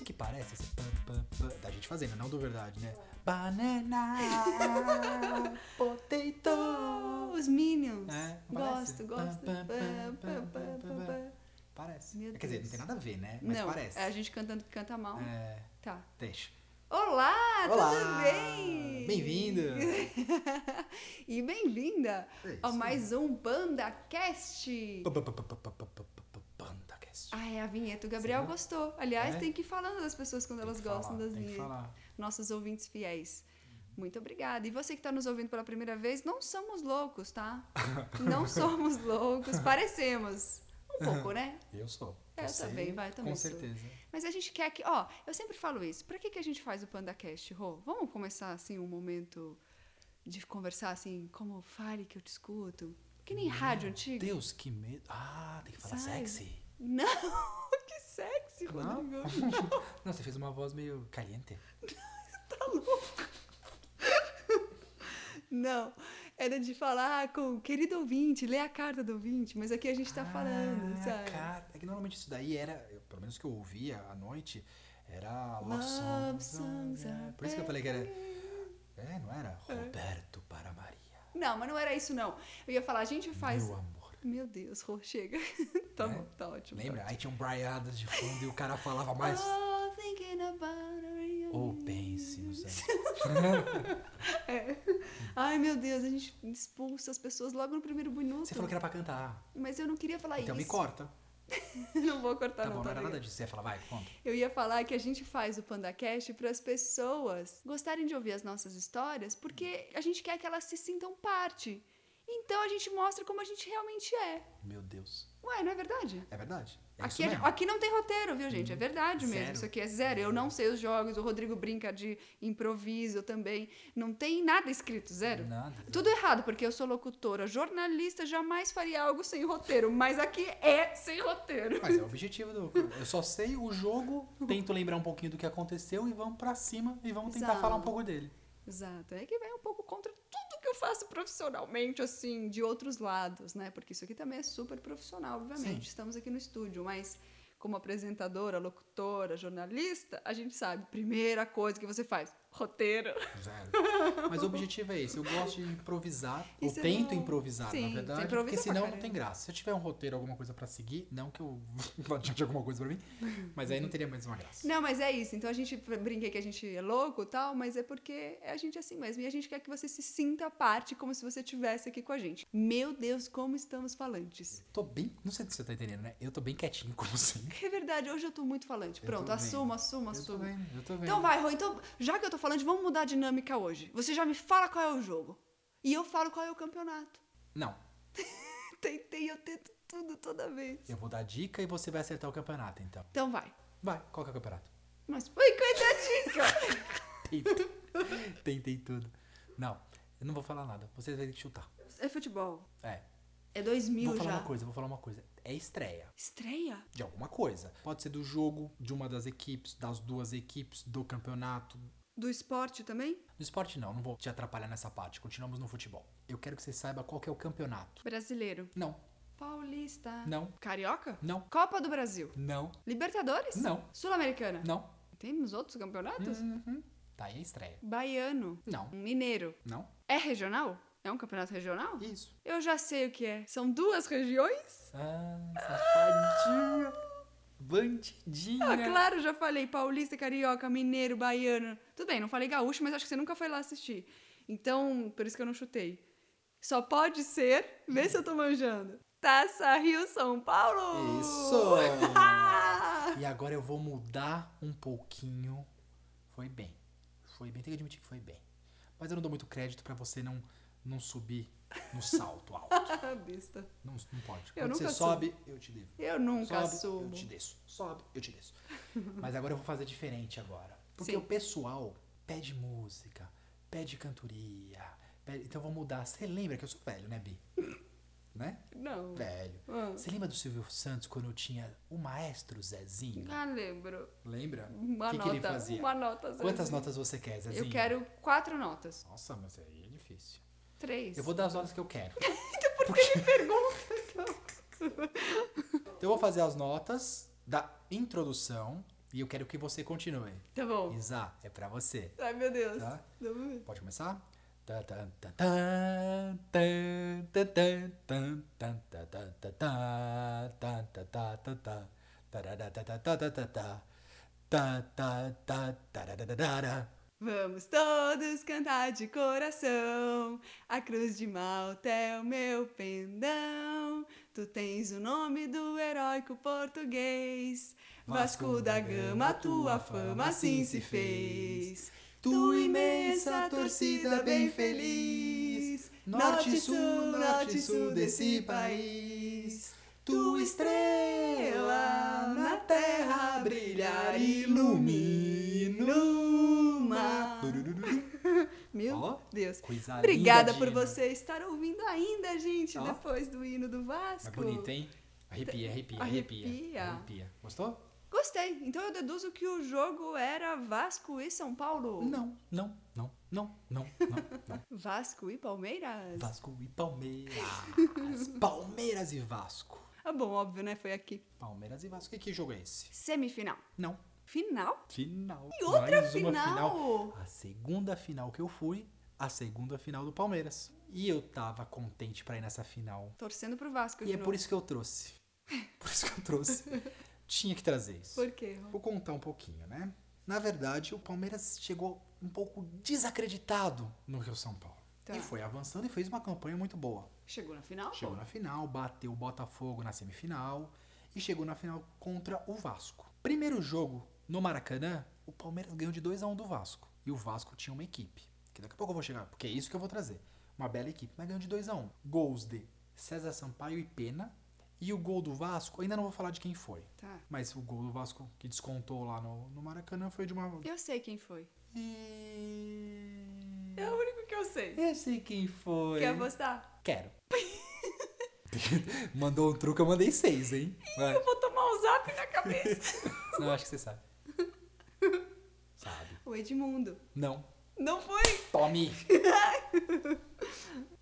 O que parece esse pam, pam, pam, da gente fazendo, não do verdade, né? Banana, potato. Os Minions. É, gosto, gosto. Parece. Meu Quer dizer, não tem nada a ver, né? Mas Não, parece. é a gente cantando que canta mal. É, Tá. deixa. Olá, Olá, tudo bem? bem-vindo. e bem-vinda É a isso. mais um BandaCast. PandaCast. Ah, é a vinheta. O Gabriel gostou. Aliás, É? tem que ir falando das pessoas quando Tem elas gostam falar, das vinhetas. Nossos ouvintes fiéis. Muito obrigada. E você que está nos ouvindo pela primeira vez, não somos loucos, tá? Não somos loucos. Parecemos. Um pouco, né? Eu sou. Eu Você, também, vai, também Com sou. certeza. Mas a gente quer que. Ó, eu sempre falo isso. Pra que, que a gente faz o PandaCast, Rô? Vamos começar, assim, um momento de conversar, assim, como fale que eu te escuto? Que nem rádio antigo. Deus, que medo. Ah, tem que falar Sabe? sexy. Não, que sexy, Não? Rodrigo. Não, você fez uma voz meio caliente. Não, era de falar com o querido ouvinte, ler a carta do ouvinte, mas aqui a gente tá falando, Ah, sabe? cara, É que normalmente isso daí era, pelo menos que eu ouvia à noite, era Love, Love Songs. é. are Por isso que eu falei que era. É, não era? Roberto para Maria. Não, mas não era isso, não. Eu ia falar, a gente faz. Meu amor. Meu Deus, Rô, chega. tá É? bom, tá ótimo. Lembra? Tá Aí tinha um Brian Adams de fundo e o cara falava ótimo. mais. Oh, thinking about. Ou pense nos anos. É. Ai, meu Deus, a gente expulsa as pessoas logo no primeiro minuto. Você falou que era pra cantar. Mas eu não queria falar Então isso. me corta. não vou cortar, Tá não. bom, não tá era nada disso. Você ia falar, vai, conta. Eu ia falar que a gente faz o PandaCast para as pessoas gostarem de ouvir as nossas histórias, porque a gente quer que elas se sintam parte. Então a gente mostra como a gente realmente é. Meu Deus. Ué, não é verdade? É verdade? É Aqui, mesmo? aqui não tem roteiro, viu, gente? É verdade mesmo. Zero. Isso aqui é zero. Eu não sei os jogos, o Rodrigo brinca de improviso também. Não tem nada escrito, zero. Nada. Tudo errado, porque eu sou locutora. Jornalista jamais faria algo sem roteiro, mas aqui é sem roteiro. Mas é o objetivo do. Eu só sei o jogo, tento lembrar um pouquinho do que aconteceu e vamos pra cima e vamos tentar Exato. falar um pouco dele. Exato. É que vai um pouco contra tudo que eu faço profissionalmente, assim, de outros lados, né? Porque isso aqui também é super profissional, obviamente. Sim. Estamos aqui no estúdio, mas como apresentadora, locutora, jornalista, a gente sabe, primeira coisa que você faz, roteiro. Zero. Mas o objetivo é esse. Eu gosto de improvisar. Eu você tento não- improvisar, Sim, na verdade. improvisa Porque senão não tem graça. Se eu tiver um roteiro, alguma coisa pra seguir, não que eu vá de alguma coisa pra mim, mas aí não teria mais uma graça. Não, mas é isso. Então a gente brinca que a gente é louco e tal, mas é porque é a gente assim mesmo. E a gente quer que você se sinta parte como se você estivesse aqui com a gente. Meu Deus, como estamos falantes. Tô bem. Não sei se você tá entendendo, né? Eu tô bem quietinho, como sempre. É verdade, hoje eu tô muito falante. Pronto, assumo, vendo. assumo, Eu tô assumo. vendo, eu tô vendo. Então vai, Rô. Então, já que eu tô falando, vamos mudar a dinâmica hoje. Você já me fala qual é o jogo. E eu falo qual é o campeonato. Não. Tentei, eu tento tudo toda vez. Eu vou dar dica e você vai acertar o campeonato, então. Então vai. Vai, qual que é o campeonato? Mas foi coisa da dica. Tentei. Tentei tudo. Não, eu não vou falar nada. Você vai ter que chutar. É futebol. É. É 2000 Vou falar já. uma coisa, vou falar uma coisa. É estreia Estreia? de alguma coisa. Pode ser do jogo, de uma das equipes, das duas equipes, do campeonato. Do esporte também? Do esporte não, não vou te atrapalhar nessa parte. Continuamos no futebol. Eu quero que você saiba qual que é o campeonato. Brasileiro. Não, Paulista. não, Carioca? não, Copa do Brasil. não, Libertadores? Não. Sul-Americana? não. Temos outros campeonatos? Uhum. Tá aí a estreia. Baiano. Não, Mineiro. não. É regional? É um campeonato regional? Isso. Eu já sei o que é. São duas regiões? Ah, safadinha. Bandidinha. Ah, claro, já falei. Paulista, carioca, mineiro, baiano. Tudo bem, não falei gaúcho, mas acho que você nunca foi lá assistir. Então, por isso que eu não chutei. Só pode ser. Vê se eu tô manjando. Taça Rio São Paulo! Isso! E agora eu vou mudar um pouquinho. Foi bem. Foi bem, tem que admitir que foi bem. Mas eu não dou muito crédito pra você não, não subir no salto alto. Besta. Não, não pode. Eu Quando você sobe, eu te devo. Eu nunca Sobe, subo. eu te desço. Sobe, eu te desço. Mas agora eu vou fazer diferente agora. Porque Sim. o pessoal pede música, pede cantoria. pede- Então eu vou mudar. Você lembra que eu sou velho, né, Bi? né? Não. Velho. Ah. Você lembra do Silvio Santos quando tinha o maestro Zezinho? Ah, lembro. Lembra? Uma que, nota. que ele fazia? Uma nota. Quantas Zezinho. notas você quer, Zezinho? Eu quero quatro notas. Nossa, mas aí é difícil. Três. Eu vou dar as notas que eu quero. Então por que me pergunta, então? Então Eu vou fazer as notas da introdução e eu quero que você continue. Tá bom. Isa, é pra você. Ai, meu Deus. Tá. Pode começar? Vamos todos cantar de coração. A cruz de Malta é o meu pendão. Tu tens o nome do heróico português. Vasco da Gama, tua fama assim se fez. Tu imensa torcida bem feliz. Norte, sul, norte, sul desse país. Tu estrela na terra Meu Ó, Deus. Coisa Obrigada linda, por Dina. você estar ouvindo ainda, gente, Ó. depois do hino do Vasco. É bonito, hein? Arrepia, arrepia, arrepia. Arrepia. Arrepia. Gostou? Gostei. Então eu deduzo que o jogo era Vasco e São Paulo. Não, não, não, não, não, não. Vasco e Palmeiras. Vasco e Palmeiras. Palmeiras e Vasco. Ah, bom, óbvio, né? Foi aqui. Palmeiras e Vasco. Que, que jogo é esse? Semifinal. Não. Final? Final. E outra Mais uma final? A segunda final que eu fui, a segunda final do Palmeiras. E eu tava contente pra ir nessa final. Torcendo pro Vasco. E é novo. por isso que eu trouxe. Por isso que eu trouxe. Tinha que trazer isso. Por quê? Vou contar um pouquinho, né? Na verdade, o Palmeiras chegou um pouco desacreditado no Rio São Paulo. Tá. E foi avançando e fez uma campanha muito boa. Chegou na final? Chegou pô? na final, bateu o Botafogo na semifinal e chegou na final contra o Vasco. Primeiro jogo no Maracanã, o Palmeiras ganhou de 2 a 1 do Vasco. E o Vasco tinha uma equipe, que daqui a pouco eu vou chegar, porque é isso que eu vou trazer. Uma bela equipe, mas ganhou de 2 a 1. Gols de César Sampaio e Pena. E o gol do Vasco, ainda não vou falar de quem foi. Tá. Mas o gol do Vasco que descontou lá no, no Maracanã foi de uma. Eu sei quem foi. E... É o único que eu sei. Eu sei quem foi. Quer apostar? Quero. Mandou um truque, eu mandei seis, hein? Eu vou tomar um zap na cabeça. Não, acho que você sabe. O Edmundo. Não. Não foi? Tome!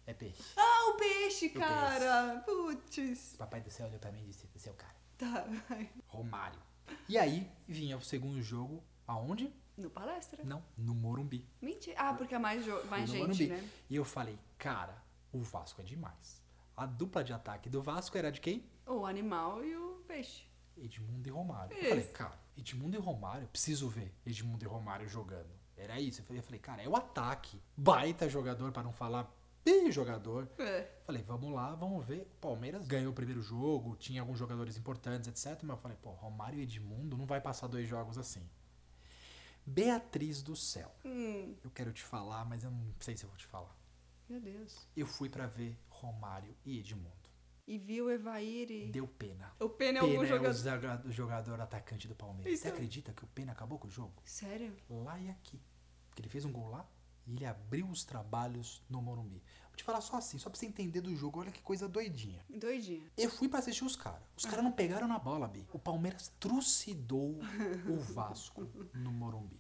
É peixe. Ah, o peixe, O cara. Putz. Papai do céu olhou pra mim e disse: Esse é o cara. Tá, vai. Romário. E aí, vinha o segundo jogo. Aonde? No palestra. Não, no Morumbi. Mentira. Ah, porque é mais, mais gente, Morumbi. né? E eu falei, cara, o Vasco é demais. A dupla de ataque do Vasco era de quem? O animal e o peixe. Edmundo e Romário. Eu Isso. falei, cara, Edmundo e Romário, eu preciso ver Edmundo e Romário jogando. Era isso. Eu falei, cara, é o ataque. Baita jogador, pra não falar bem jogador. É. Falei, vamos lá, vamos ver. O Palmeiras ganhou o primeiro jogo, tinha alguns jogadores importantes, etc. Mas eu falei, pô, Romário e Edmundo não vai passar dois jogos assim. Beatriz do céu. Hum, Eu quero te falar, mas eu não sei se eu vou te falar. meu Deus. Eu fui pra ver Romário e Edmundo. E viu o Evair e... Deu pena. O Pena é Pena algum é o jogador... o jogador atacante do Palmeiras. Você Então. acredita que o Pena acabou com o jogo? Sério? Lá e aqui. Porque ele fez um gol lá e ele abriu os trabalhos no Morumbi. Vou te falar só assim, só pra você entender do jogo. Olha que coisa doidinha. Doidinha. Eu fui pra assistir os caras. Os caras não pegaram na bola, Bi. O Palmeiras trucidou o Vasco no Morumbi.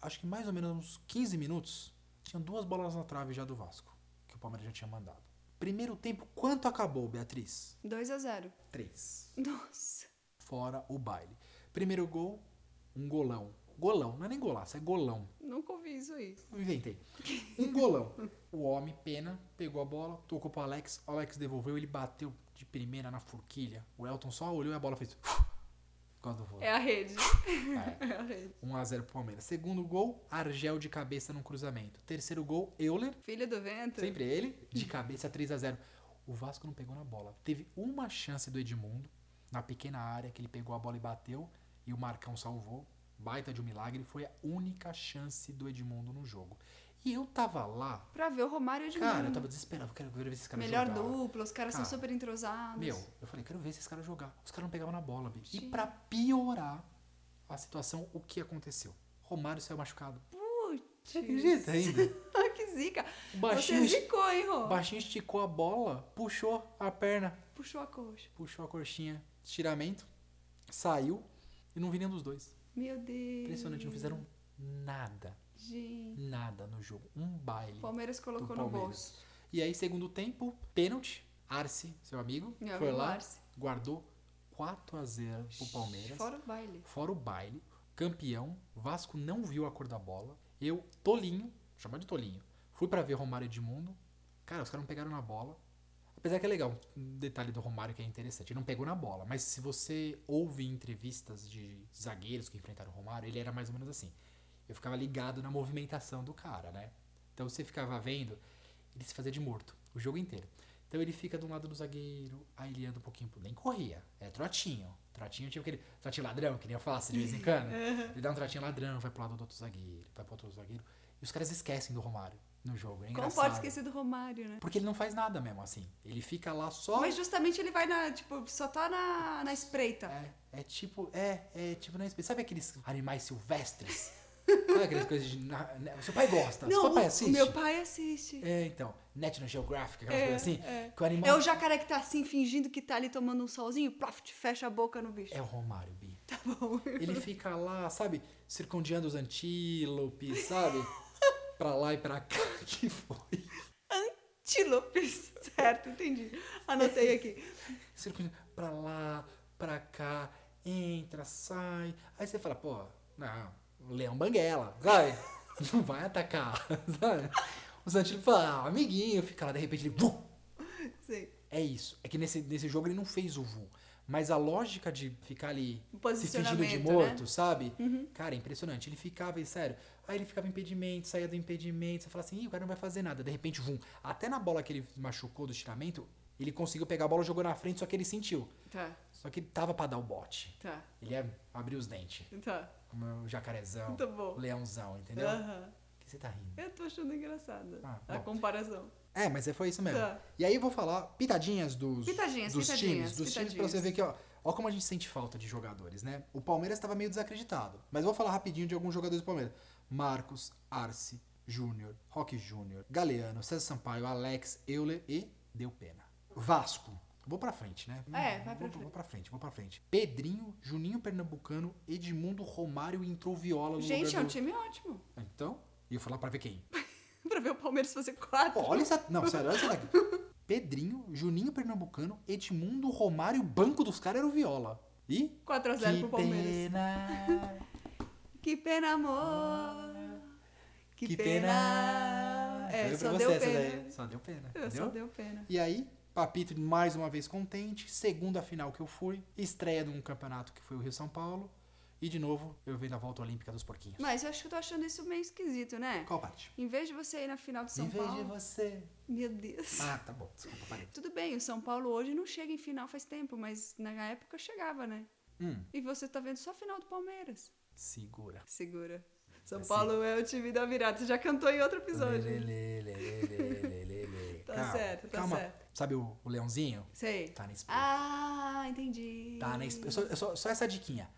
Acho que mais ou menos uns 15 minutos, tinha duas bolas na trave já do Vasco, que o Palmeiras já tinha mandado. Primeiro tempo, quanto acabou, Beatriz? 2 a 0 Três. Nossa. Fora o baile. Primeiro gol, um golão. Golão, não é nem golaço, é golão. Nunca ouvi isso aí. Inventei. Um golão. O homem, pena, pegou a bola, tocou pro Alex. O Alex devolveu, ele bateu de primeira na forquilha. O Elton só olhou e a bola fez. Quando vou. É a rede. É. É a rede. 1x0 pro Palmeiras. Segundo gol, Argel de cabeça num cruzamento. Terceiro gol, Euler, Filha do vento. sempre ele, de cabeça 3x0. O Vasco não pegou na bola. Teve uma chance do Edmundo, na pequena área, que ele pegou a bola e bateu, e o Marcão salvou. Baita de um milagre. Foi a única chance do Edmundo no jogo. E eu tava lá, Pra ver o Romário de cara, eu tava desesperado. Quero ver esses caras Melhor jogar. dupla, os caras são Cara, super entrosados. Meu, eu falei, quero ver esses caras jogar. Os caras não pegavam na bola, Bi. E pra piorar a situação, o que aconteceu? Romário saiu machucado. Putz. Acredita ainda? Ah, que zica. Baixinho, Você zicou, hein, Rô? baixinho esticou a bola, puxou a perna, Puxou a coxa. puxou a coxinha, estiramento, saiu e não vi nenhum dos dois. Meu Deus. Impressionante, não fizeram nada, Gente. nada no jogo. Um baile. Palmeiras colocou do no Palmeiras. bolso. E aí, segundo tempo, pênalti. Arce, seu amigo, foi lá, Arce. guardou 4 a 0 pro Palmeiras. Fora o baile. Fora o baile, campeão, Vasco não viu a cor da bola. Eu, Tolinho, chamado de Tolinho, fui pra ver Romário Edmundo. Cara, os caras não pegaram na bola. Apesar que é legal, um detalhe do Romário que é interessante, ele não pegou na bola, mas se você ouve entrevistas de zagueiros que enfrentaram o Romário, ele era mais ou menos assim. Eu ficava ligado na movimentação do cara, né? Então você ficava vendo, ele se fazia de morto o jogo inteiro. Então ele fica do lado do zagueiro, aí ele anda um pouquinho, nem corria, é trotinho. Trotinho tipo aquele trotinho ladrão, que nem eu faço de vez em quando. Ele dá um trotinho ladrão, vai pro lado do outro zagueiro, vai pro outro zagueiro. E os caras esquecem do Romário no jogo. É Como engraçado. pode esquecer do Romário, né? Porque ele não faz nada mesmo, assim. Ele fica lá só. Mas justamente ele vai na, tipo, só tá na, na espreita. É, é tipo. É, é tipo. na Sabe aqueles animais silvestres? Sabe aquelas coisas de. na- seu pai gosta. Não, seu pai o- assiste? meu pai assiste. É, então. National Geographic, aquelas É, coisas assim. é. Que o animal. É o jacaré que tá assim, fingindo que tá ali tomando um solzinho, ploft, fecha a boca no bicho. É o Romário, Bi. Tá bom. Ele fica lá, sabe, circundeando os antílopes, sabe? pra lá e pra cá. Que foi? Antílopes. Certo, entendi. Anotei aqui. Circundeando pra lá, pra cá, entra, sai. Aí você fala, pô, não, leão banguela, sabe? Não vai atacar, sabe? Os antílopes falam, ah, amiguinho, fica lá, de repente ele. Vum! Sim. É isso. É que nesse, nesse jogo ele não fez o VU. Mas a lógica de ficar ali se fingindo de Posicionamento, morto, né? sabe? Cara, é impressionante. Ele ficava, e sério, aí ele ficava em impedimento, saía do impedimento, você fala assim, Ih, o cara não vai fazer nada. De repente, vum. Até na bola que ele machucou do estiramento, ele conseguiu pegar a bola, jogou na frente, só que ele sentiu. Tá, Só que ele tava pra dar o bote. tá, Ele ia abrir os dentes. tá. Como o jacarezão, Tá bom. o leãozão, entendeu? O que você tá rindo? Eu tô achando engraçada Ah, a bom. comparação. É, mas é, foi isso mesmo. Tá. E aí eu vou falar pitadinhas dos, Pitadinhas, dos pitadinhas, times, dos times pra pitadinhas. você ver que, ó, ó como a gente sente falta de jogadores, né? O Palmeiras estava meio desacreditado, mas eu vou falar rapidinho de alguns jogadores do Palmeiras. Marcos, Arce, Júnior, Roque Júnior, Galeano, César Sampaio, Alex, Euler e Deu Pena. Vasco. Vou pra frente, né? É, vai pra vou, frente. Vou pra frente, vou pra frente. Pedrinho, Juninho Pernambucano, Edmundo Romário entrou Viola no Gente, é um do... time ótimo. Então, e eu fui lá pra ver quem? pra ver o Palmeiras fazer quatro. Pô, olha essa. Não, sério, olha essa daqui. Pedrinho, Juninho Pernambucano, Edmundo, Romário, o banco dos caras era o Viola. E? 4x0 Que pro Palmeiras. pena. Que pena, amor. Que, que pena. pena. É, só deu pena. daí. Só deu pena. É, Entendeu? Só deu pena. E aí, Papito mais uma vez contente. Segunda final que eu fui. Estreia de um campeonato que foi o Rio São Paulo. E de novo, eu venho da volta olímpica dos porquinhos. Mas eu acho que eu tô achando isso meio esquisito, né? Qual parte? Em vez de você ir na final de São em vez Paulo. de você. Meu Deus. Ah, tá bom. Desculpa, parei. Tudo bem, o São Paulo hoje não chega em final faz tempo, mas na época chegava, né? Hum, E você tá vendo só a final do Palmeiras. segura. Segura. São Assim. Paulo é o time da virada. Você já cantou em outro episódio. Lê, lê, lê, lê, lê, lê, lê. Tá certo, tá calma. certo. Sabe o, o leãozinho? Sei. Tá na espreita. Ah, entendi. Tá na espreita. Só, só, só essa diquinha.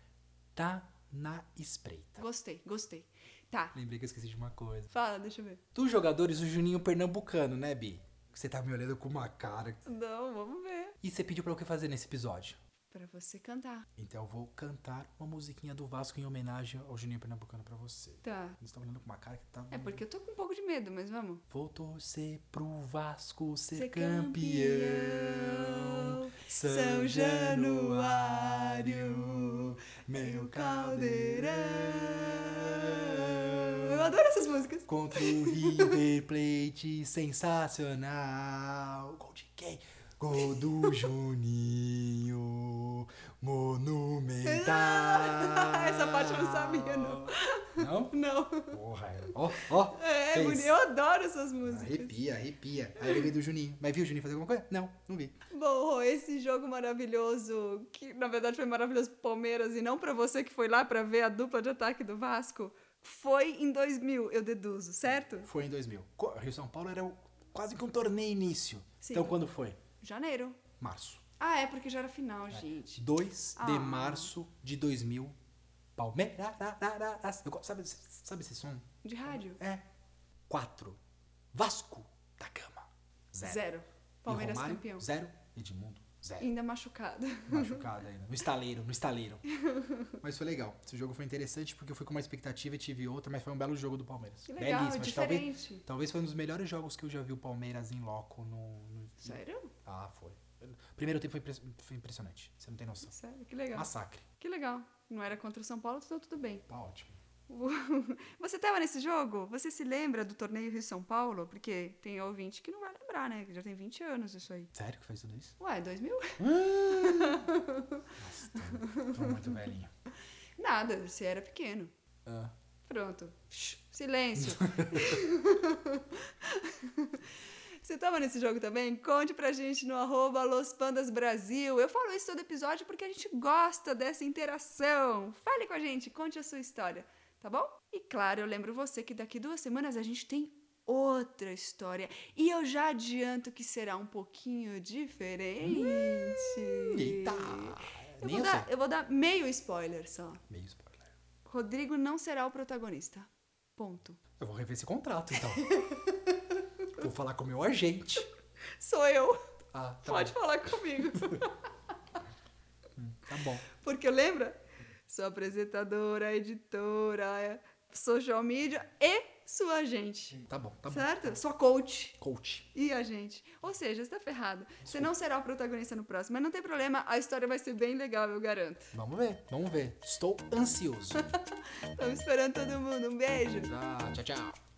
Tá na espreita. Gostei, gostei. Tá. Lembrei que eu esqueci de uma coisa. Fala, deixa eu ver. Dos jogadores, o Juninho Pernambucano, né, Bi? Você tá me olhando com uma cara. Não, vamos ver. E você pediu pra eu o que fazer nesse episódio? Pra você cantar. Então eu vou cantar uma musiquinha do Vasco em homenagem ao Juninho Pernambucano pra você. Tá. Eles estão olhando com uma cara que tá. É porque eu tô com um pouco de medo, mas vamos. Vou torcer pro Vasco ser, Ser campeão. campeão, São Januário, meu caldeirão. Eu adoro essas músicas. Contra o River Plate, sensacional. Gol de quem? Gol do Juninho, monumental. Essa parte eu não sabia, não. Não? Não. Porra, é. ó, ó. É, fez. bonito. eu adoro essas músicas. Arrepia, arrepia. Aí eu lembrei do Juninho. Mas viu o Juninho fazer alguma coisa? Não, não vi. Bom, esse jogo maravilhoso, que na verdade foi maravilhoso pro Palmeiras e não pra você que foi lá pra ver a dupla de ataque do Vasco, foi em 2000, eu deduzo, certo? Foi em 2000. Co- Rio São Paulo era quase que um torneio início. Sim. Então quando foi? Janeiro. Março. Ah, é porque já era final, gente. 2 de Ah. março de 2000. Palmeiras. Sabe, sabe esse som? De rádio? É. 4. Vasco da Gama. Zero. Zero. Palmeiras Romário, campeão. Zero. Edmundo. Zero. Ainda machucado. Machucado ainda. No estaleiro, no estaleiro. Mas foi legal. Esse jogo foi interessante porque eu fui com uma expectativa e tive outra, mas foi um belo jogo do Palmeiras. Que legal, Belíssimo. Que talvez, diferente. talvez foi um dos melhores jogos que eu já vi o Palmeiras em loco no. no- Sério? Ah, foi. Primeiro tempo foi, foi impressionante. Você não tem noção. Sério, que legal. Massacre. Que legal. Não era contra o São Paulo, então tudo bem. Tá ótimo. Você estava nesse jogo? Você se lembra do torneio Rio-São Paulo? Porque tem ouvinte que não vai lembrar, né? Já tem 20 anos isso aí. Sério que fez tudo isso? Ué, 2000? Nossa, tô, tô muito velhinho. Nada, você era pequeno. Ah, Pronto. Silêncio. Você tava nesse jogo também? Conte pra gente no arroba Los Pandas Brasil. Eu falo isso todo episódio porque a gente gosta dessa interação. Fale com a gente, conte a sua história, tá bom? E claro, eu lembro você que daqui duas semanas a gente tem outra história. E eu já adianto que será um pouquinho diferente. eita! Eu vou, dar, eu vou dar meio spoiler só. Meio spoiler. Rodrigo não será o protagonista. Ponto. Eu vou rever esse contrato, então. vou falar com o meu agente. Sou eu. Ah, tá Pode bom. falar comigo. Tá bom. Porque lembra? Sou apresentadora, editora, social media e sua agente. Tá bom, tá bom. certo? Sua coach Coach. e agente. Ou seja, você tá ferrado. Você não será o protagonista no próximo, mas não tem problema, a história vai ser bem legal, eu garanto. Vamos ver, vamos ver. Estou ansioso. Estamos esperando todo mundo. Um beijo. Ah, tchau, tchau.